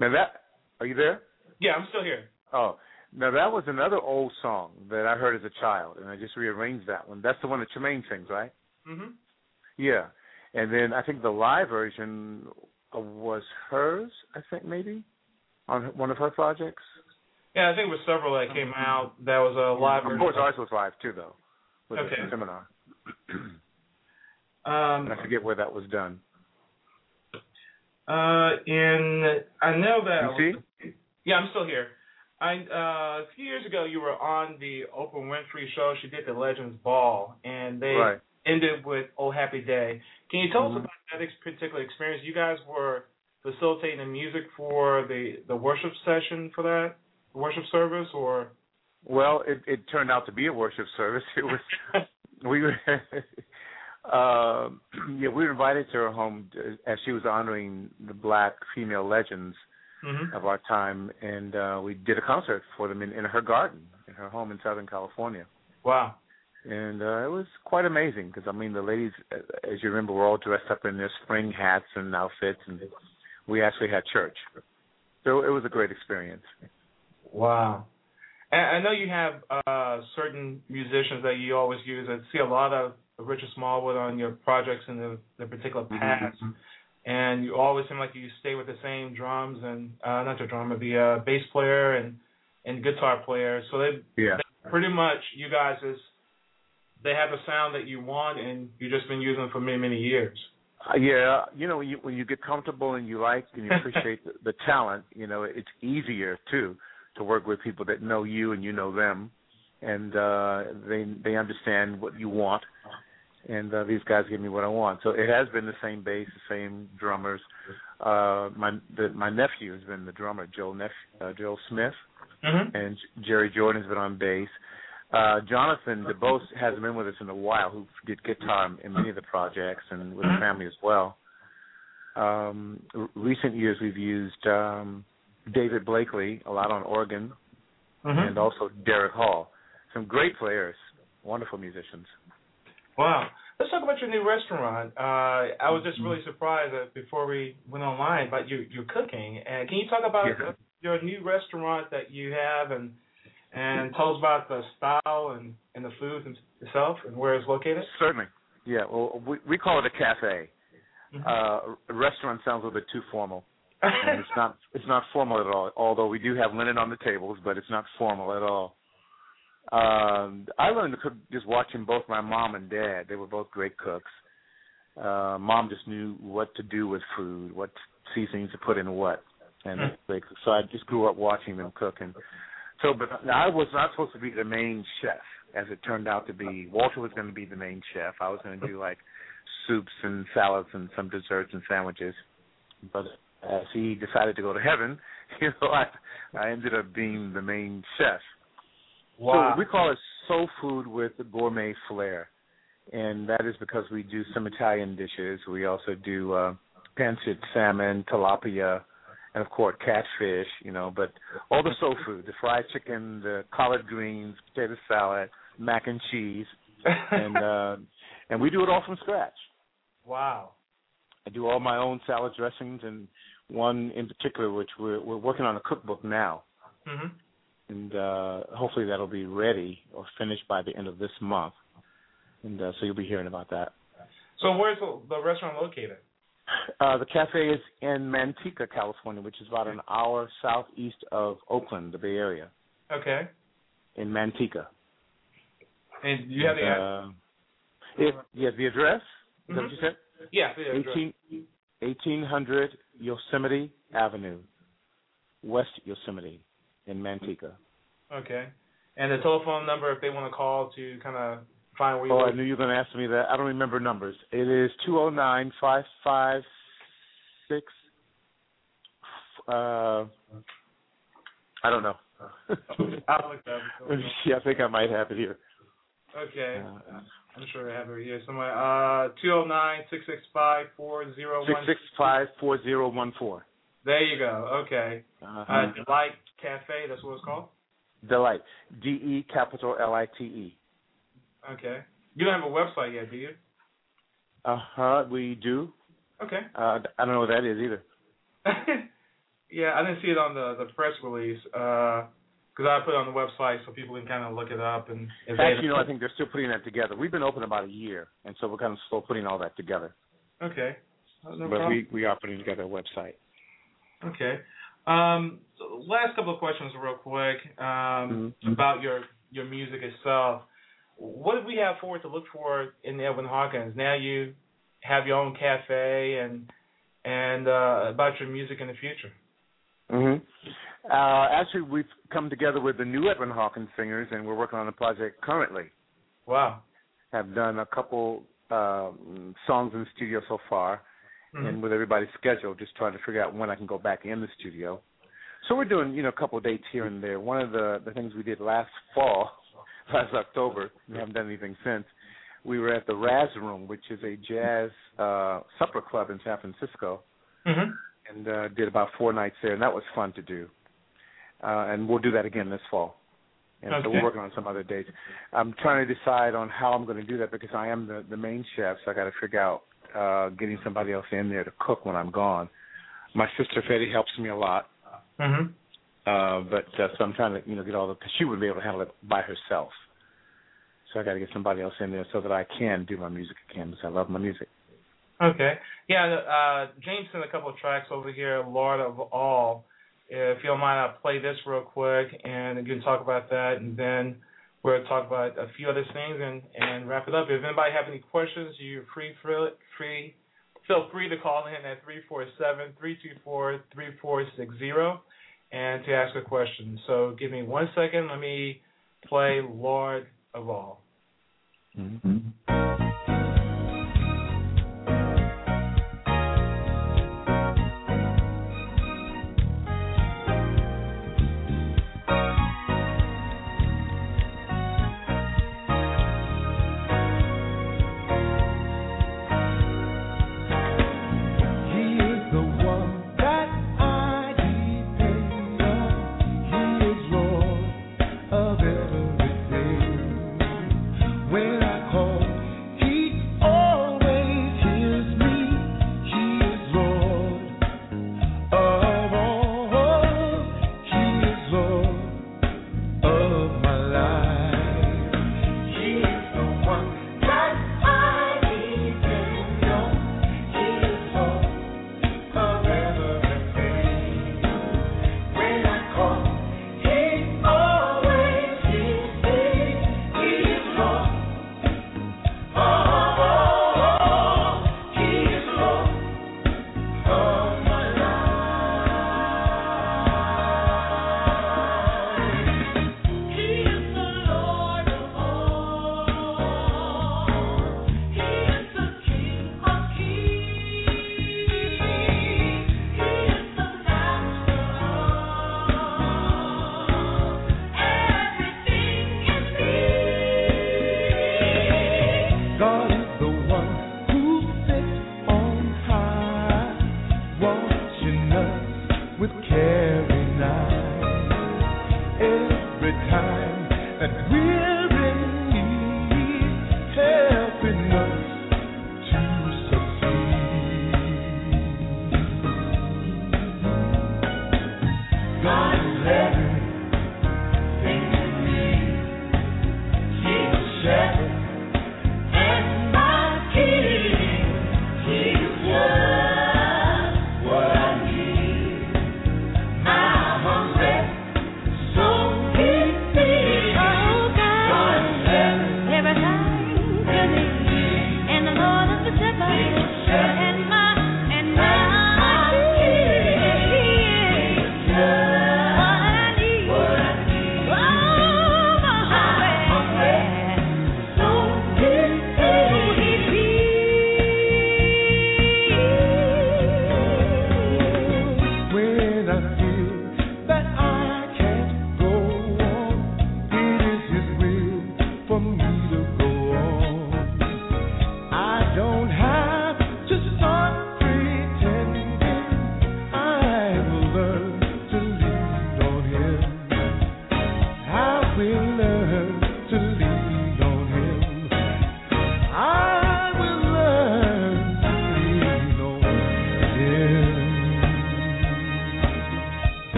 Now that are you there? Yeah, I'm still here. Oh, now that was another old song that I heard as a child, and I just rearranged that one. That's the one that Tramaine sings, right? Mhm. Yeah, and then I think the live version was hers. I think maybe on one of her projects. Yeah, I think it was several that came out. That was a live. Of course, ours was live too, though. With okay. the seminar. *clears throat* um, I forget where that was done. Uh, in I know that. You see? Yeah, I'm still here. I uh, a few years ago you were on the Oprah Winfrey show. She did the Legends Ball, and they right. ended with "Oh Happy Day." Can you tell mm-hmm. us about that particular experience? You guys were facilitating the music for the the worship session for that worship service, or? Well, it, it turned out to be a worship service. It was *laughs* we were. uh, *laughs* *clears throat* yeah, we were invited to her home as she was honoring the black female legends mm-hmm. of our time, and uh, we did a concert for them in, in her garden, in her home in Southern California. Wow. And uh, it was quite amazing because I mean the ladies, as you remember, were all dressed up in their spring hats and outfits, and we actually had church. So it was a great experience. Wow. And I know you have uh, certain musicians that you always use. I see a lot of Richard Smallwood on your projects in the, the particular mm-hmm. past. Mm-hmm and you always seem like you stay with the same drums and uh not the drummer, the uh bass player and and guitar player. So they, yeah. They pretty much you guys is they have a sound that you want and you've just been using them for many many years. Uh, yeah, you know when you when you get comfortable and you like and you appreciate the, the talent, you know it's easier too to work with people that know you and you know them, and uh they they understand what you want and uh, these guys give me what I want. So it has been the same bass, the same drummers. Uh, my the, my nephew has been the drummer, Joel Neff, uh, Joel Smith, mm-hmm. and Jerry Jordan has been on bass. Uh, Jonathan DuBose hasn't been with us in a while, who did guitar in many of the projects and with mm-hmm. the family as well. Um, r- recent years we've used um, David Blakely a lot on organ, mm-hmm. and also Derek Hall. Some great players, wonderful musicians. Wow. Let's talk about your new restaurant. Uh, I was just really surprised that before we went online about your your cooking. And can you talk about yeah. your new restaurant that you have and and tell us about the style and and the food itself and where it's located? Certainly. Yeah. Well, we we call it a cafe. Mm-hmm. Uh, restaurant sounds a little bit too formal. *laughs* and it's not it's not formal at all. Although we do have linen on the tables, but it's not formal at all. Um, I learned to cook just watching both my mom and dad. They were both great cooks. Uh, mom just knew what to do with food, what seasonings to put in what, and mm. so I just grew up watching them cook. And so, but I was not supposed to be the main chef, as it turned out to be. Walter was going to be the main chef. I was going to do like soups and salads and some desserts and sandwiches. But as he decided to go to heaven, *laughs* you know, I I ended up being the main chef. Wow. So we call it soul food with gourmet flair, and that is because we do some Italian dishes. We also do uh, pancit salmon, tilapia, and of course catfish. You know, but all the soul food: the fried chicken, the collard greens, potato salad, mac and cheese, and *laughs* uh, and we do it all from scratch. Wow. I do all my own salad dressings, and one in particular, which we're we're working on a cookbook now. Mm-hmm and uh, hopefully that'll be ready or finished by the end of this month. And uh, so you'll be hearing about that. So where's the, the restaurant located? Uh, the cafe is in Manteca, California, which is about an hour southeast of Oakland, the Bay Area. Okay. In Manteca. And you have the uh, it, yeah, the address. Is mm-hmm. that what you said? Yeah, the address. 18, 1800 Yosemite Avenue, West Yosemite in Manteca. Okay. And the telephone number if they want to call to kind of find where you Oh, live. I knew you were going to ask me that. I don't remember numbers. It is two oh nine five five six. Uh, I don't know. *laughs* I'll look that up. *laughs* yeah, I think I might have it here. Okay. Uh, I'm sure I have it here somewhere. Uh, two oh nine six six five four zero one. Six six five four zero one four. There you go. Okay. Uh-huh. Uh, DeLite Cafe. That's what it's called. DeLite. D E capital L I T E. Okay. You don't have a website yet, do you? Uh huh. We do. Okay. Uh, I don't know what that is either. *laughs* yeah, I didn't see it on the the press release because uh, I put it on the website so people can kind of look it up and. Actually, you know, I think they're still putting that together. We've been open about a year, and so we're kind of still putting all that together. Okay. No but problem. we we are putting together a website. Okay. Um, so last couple of questions, real quick, um, mm-hmm. about your your music itself. What do we have forward to look for in Edwin Hawkins? Now you have your own cafe and and uh, about your music in the future. Mhm. Uh, actually, we've come together with the new Edwin Hawkins singers, and we're working on a project currently. Wow. Have done a couple um, songs in the studio so far, Mhm. and with everybody's schedule, just trying to figure out when I can go back in the studio. So we're doing, you know, a couple of dates here and there. One of the the things we did last fall, *laughs* last October, we haven't done anything since. We were at the Rrazz Room, which is a jazz uh supper club in San Francisco, Mhm. and uh did about four nights there, and that was fun to do. Uh and we'll do that again this fall. And so we're working on some other dates. I'm trying to decide on how I'm going to do that because I am the the main chef, so I got to figure out uh getting somebody else in there to cook when I'm gone. My sister Fetty helps me a lot, Mhm. uh, but uh, so I'm trying to you know get all the because she wouldn't be able to handle it by herself. So I got to get somebody else in there so that I can do my music again because I love my music. Okay. Yeah, uh, James sent a couple of tracks over here, Lord of All. If you don't mind, I'll play this real quick and you can talk about that, and then we'll talk about a few other things and, and wrap it up. If anybody have any questions, you're free, free, feel free to call in at 347-324-3460 and to ask a question. So give me one second. Let me play Lord of All. Mm-hmm.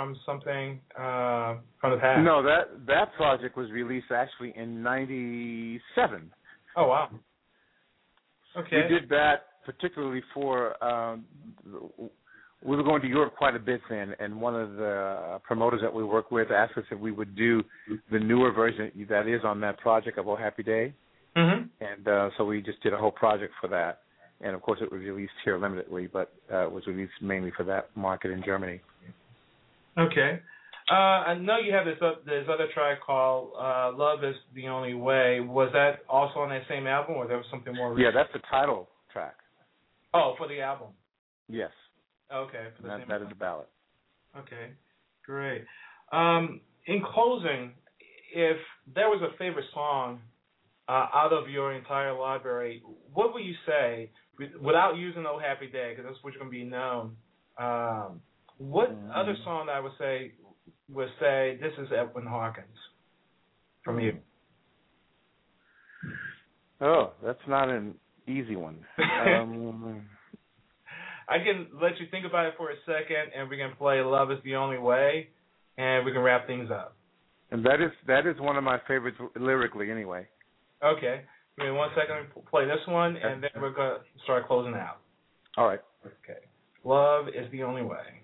From something uh, from the past? No, that that project was released actually in '97. Oh wow. Okay. We did that particularly for um, we were going to Europe quite a bit then, and one of the promoters that we work with asked us if we would do the newer version that is on that project of Oh Happy Day, hmm and uh, so we just did a whole project for that. And of course, it was released here limitedly, but uh, it was released mainly for that market in Germany. Okay. Uh, I know you have this uh, this other track called uh, "Love Is the Only Way." Was that also on that same album, or there was something more? Yeah, that's the title track. Oh, for the album. Yes, Okay, for the that, same. that is the ballad. Okay, great. Um, in closing, if there was a favorite song uh, out of your entire library, what would you say without using "Oh Happy Day" because that's what you're going to be known? Um, what Mhm. other song I would say would say this is Edwin Hawkins from you? Oh, that's not an easy one. *laughs* Um, I can let you think about it for a second, and we can play "Love Is the Only Way," and we can wrap things up. and that is that is one of my favorites lyrically, anyway. Okay. Give me one second play this one, and then we're going to start closing out. All right. Okay. Love is the only way.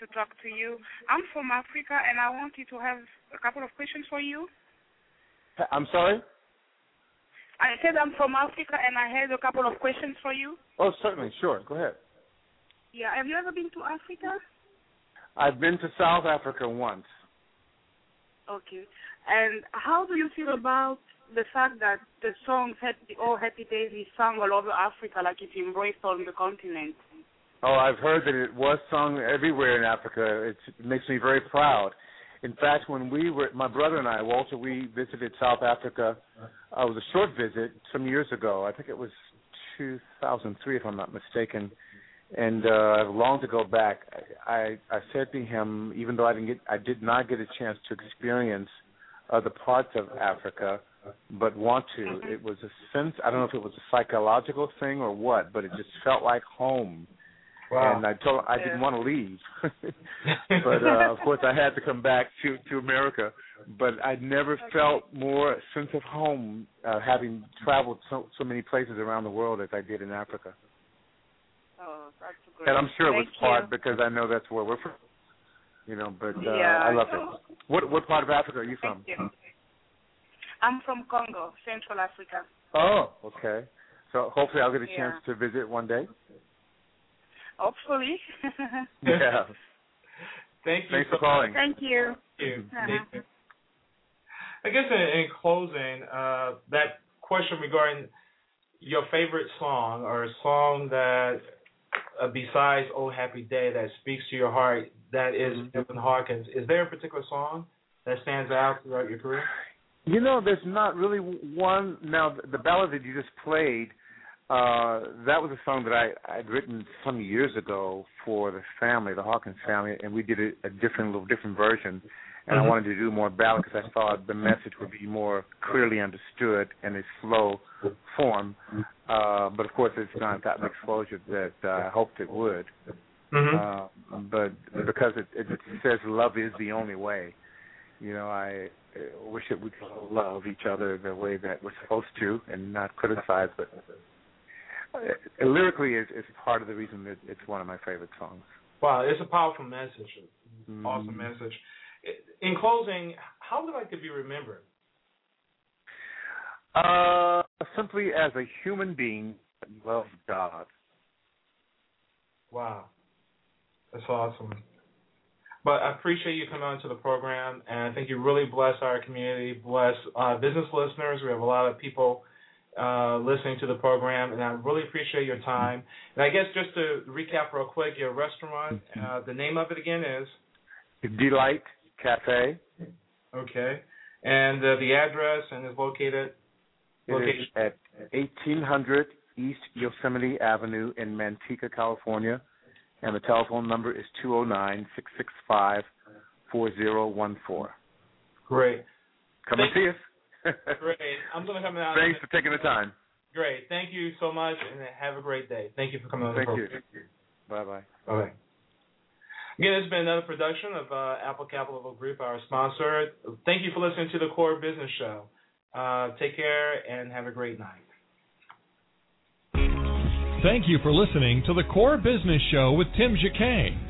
To talk to you. I'm from Africa, and I wanted to have a couple of questions for you. I'm sorry. I said I'm from Africa, and I had a couple of questions for you. Oh, certainly. Sure. Go ahead. Yeah, have you ever been to Africa? I've been to South Africa once. Okay. And how do you feel about the fact that the song "Happy All Happy Days" is sung all over Africa, like it's embraced on the continent? Oh, I've heard that it was sung everywhere in Africa. It's, it makes me very proud. In fact, when we were, my brother and I, Walter, we visited South Africa. Uh, it was a short visit some years ago. I think it was 2003, if I'm not mistaken. And uh, I longed to go back. I, I said to him, even though I didn't get, I did not get a chance to experience other parts of Africa, but want to. It was a sense. I don't know if it was a psychological thing or what, but it just felt like home. Wow. And I told I didn't want to leave, *laughs* but uh, of *laughs* course I had to come back to to America. But I never felt more sense of home uh, having traveled so so many places around the world as I did in Africa. Oh, that's great. And I'm sure it was Thank part you. because I know that's where we're from. You know, but uh, Yeah. I love it. What what part of Africa are you from? Thank you. I'm from Congo, Central Africa. Oh, okay. So hopefully I'll get a chance to visit one day. Hopefully. *laughs* Yeah. Thank you. Thanks so for calling. Thank you. Thank you. Uh-huh. Thank you. I guess in, in closing, uh, that question regarding your favorite song or a song that, uh, besides "Oh Happy Day," that speaks to your heart, that is Mhm. Edwin Hawkins. Is there a particular song that stands out throughout your career? You know, there's not really one. Now, the ballad that you just played, uh, that was a song that I I'd written some years ago for the family, the Hawkins family, and we did a, a different, little different version. And Mhm. I wanted to do more ballad because I thought the message would be more clearly understood in a slow form. Uh, but of course, it's not gotten exposure that uh, I hoped it would. Mm-hmm. Uh, but because it, it says love is the only way, you know, I uh, wish that we could love each other the way that we're supposed to and not criticize. But uh, lyrically, is is part of the reason that it's one of my favorite songs. wow, it's a powerful message. Mm. Awesome message. In closing, how would I like to be remembered? Uh, simply as a human being that loves God. Wow, that's awesome. But I appreciate you coming on to the program, and I think you really bless our community, bless uh, business listeners. We have a lot of people uh, listening to the program, and I really appreciate your time. And I guess just to recap real quick, your restaurant, uh, the name of it again is DeLite Cafe. okay, and uh, the address and is located. It is at 1800 East Yosemite Avenue in Manteca, California, and the telephone number is 209-665-4014. Great, Come and see us. Great. I'm gonna come out. Thanks for taking the time. Great. Thank you so much, and have a great day. Thank you for coming on the Thank program. you. Bye bye. Bye. Again, this has been another production of uh, Apple Capital Group, our sponsor. Thank you for listening to the Core Business Show. Uh, take care and have a great night. Thank you for listening to the Core Business Show with Tim Jacquet.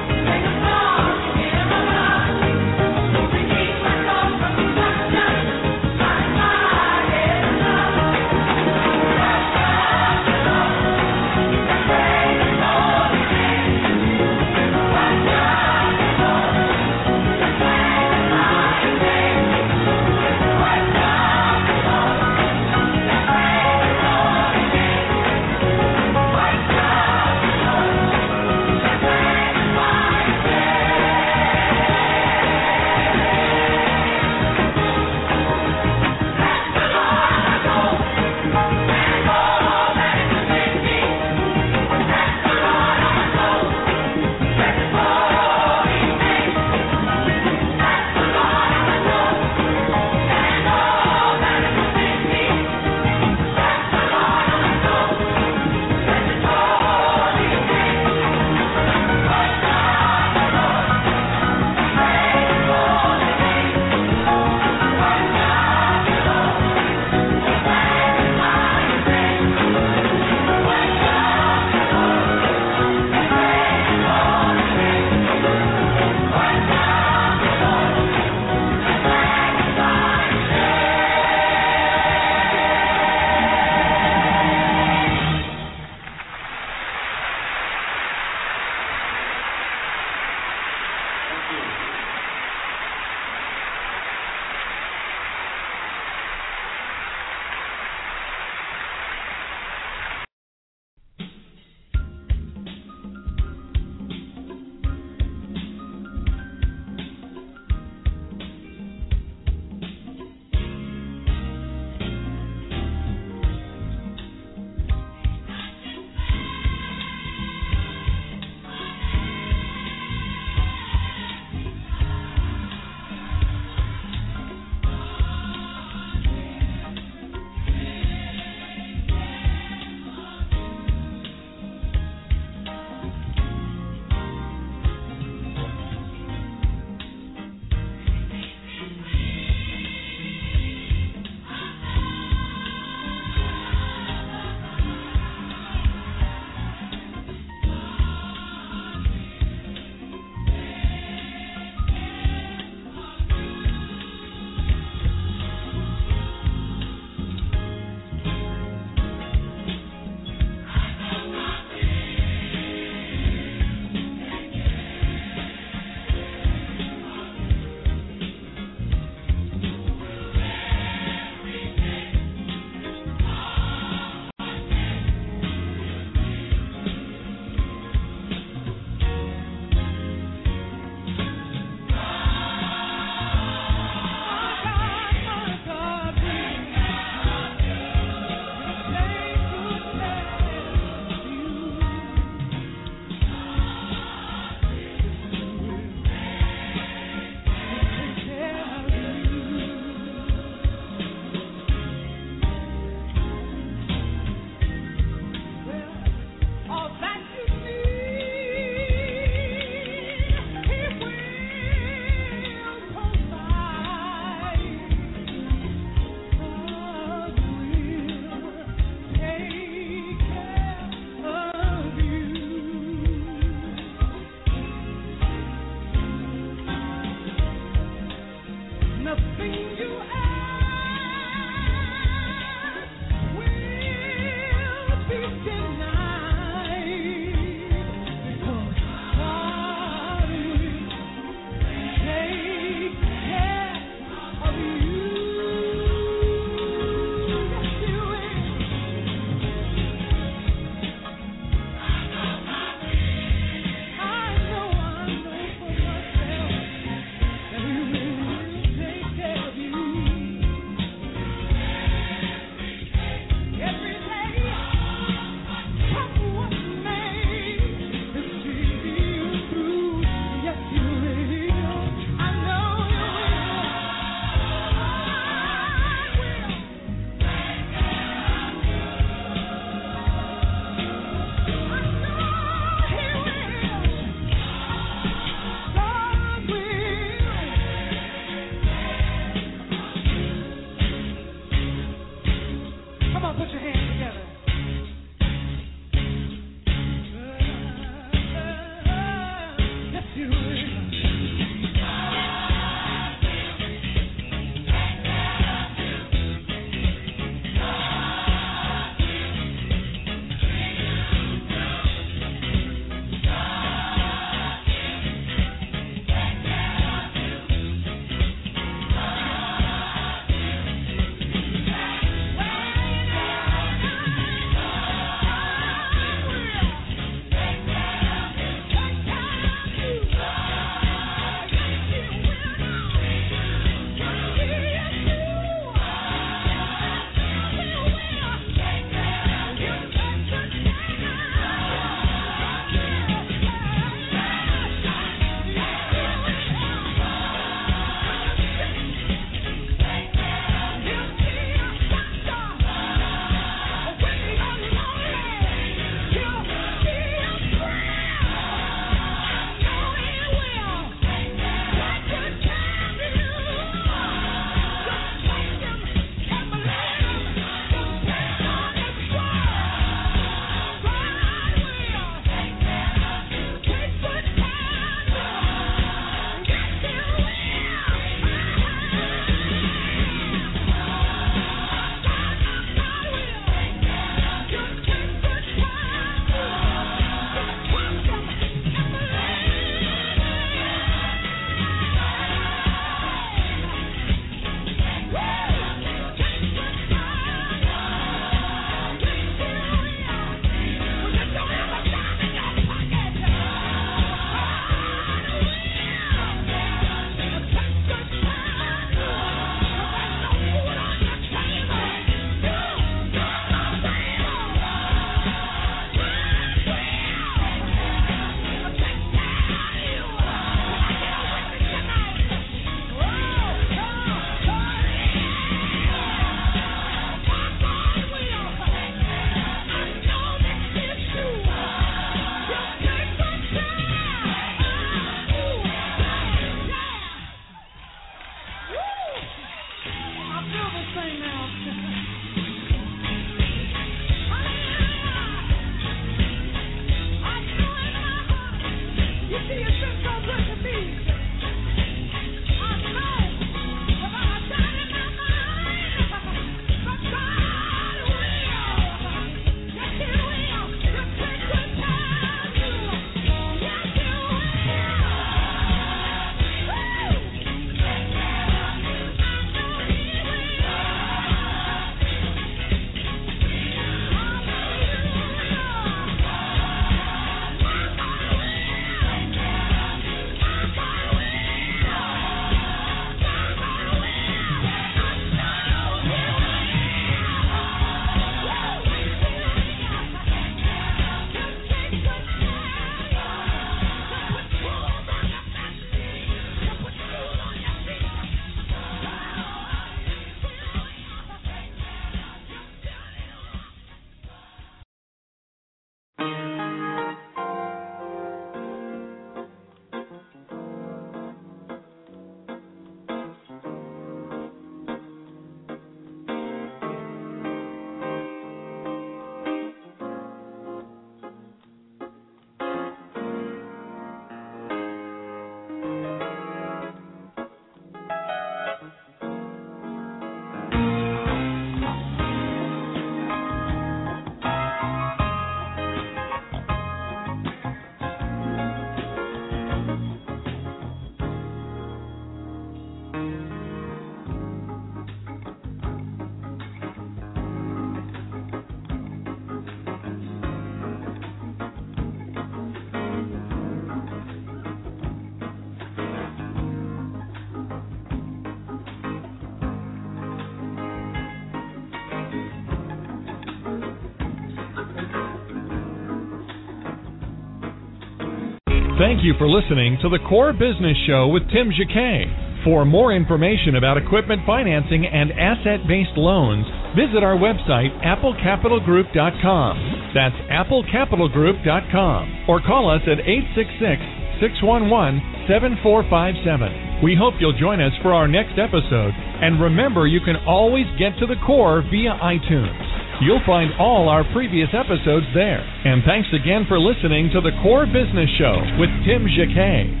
Thank you for listening to the Core Business Show with Tim Jacquet. For more information about equipment financing and asset based loans, visit our website, applecapitalgroup.com. That's applecapitalgroup.com. Or call us at 866 611 7457. We hope you'll join us for our next episode. And remember, you can always get to the core via iTunes. You'll find all our previous episodes there. And thanks again for listening to the Core Business Show with Tim Jacquet.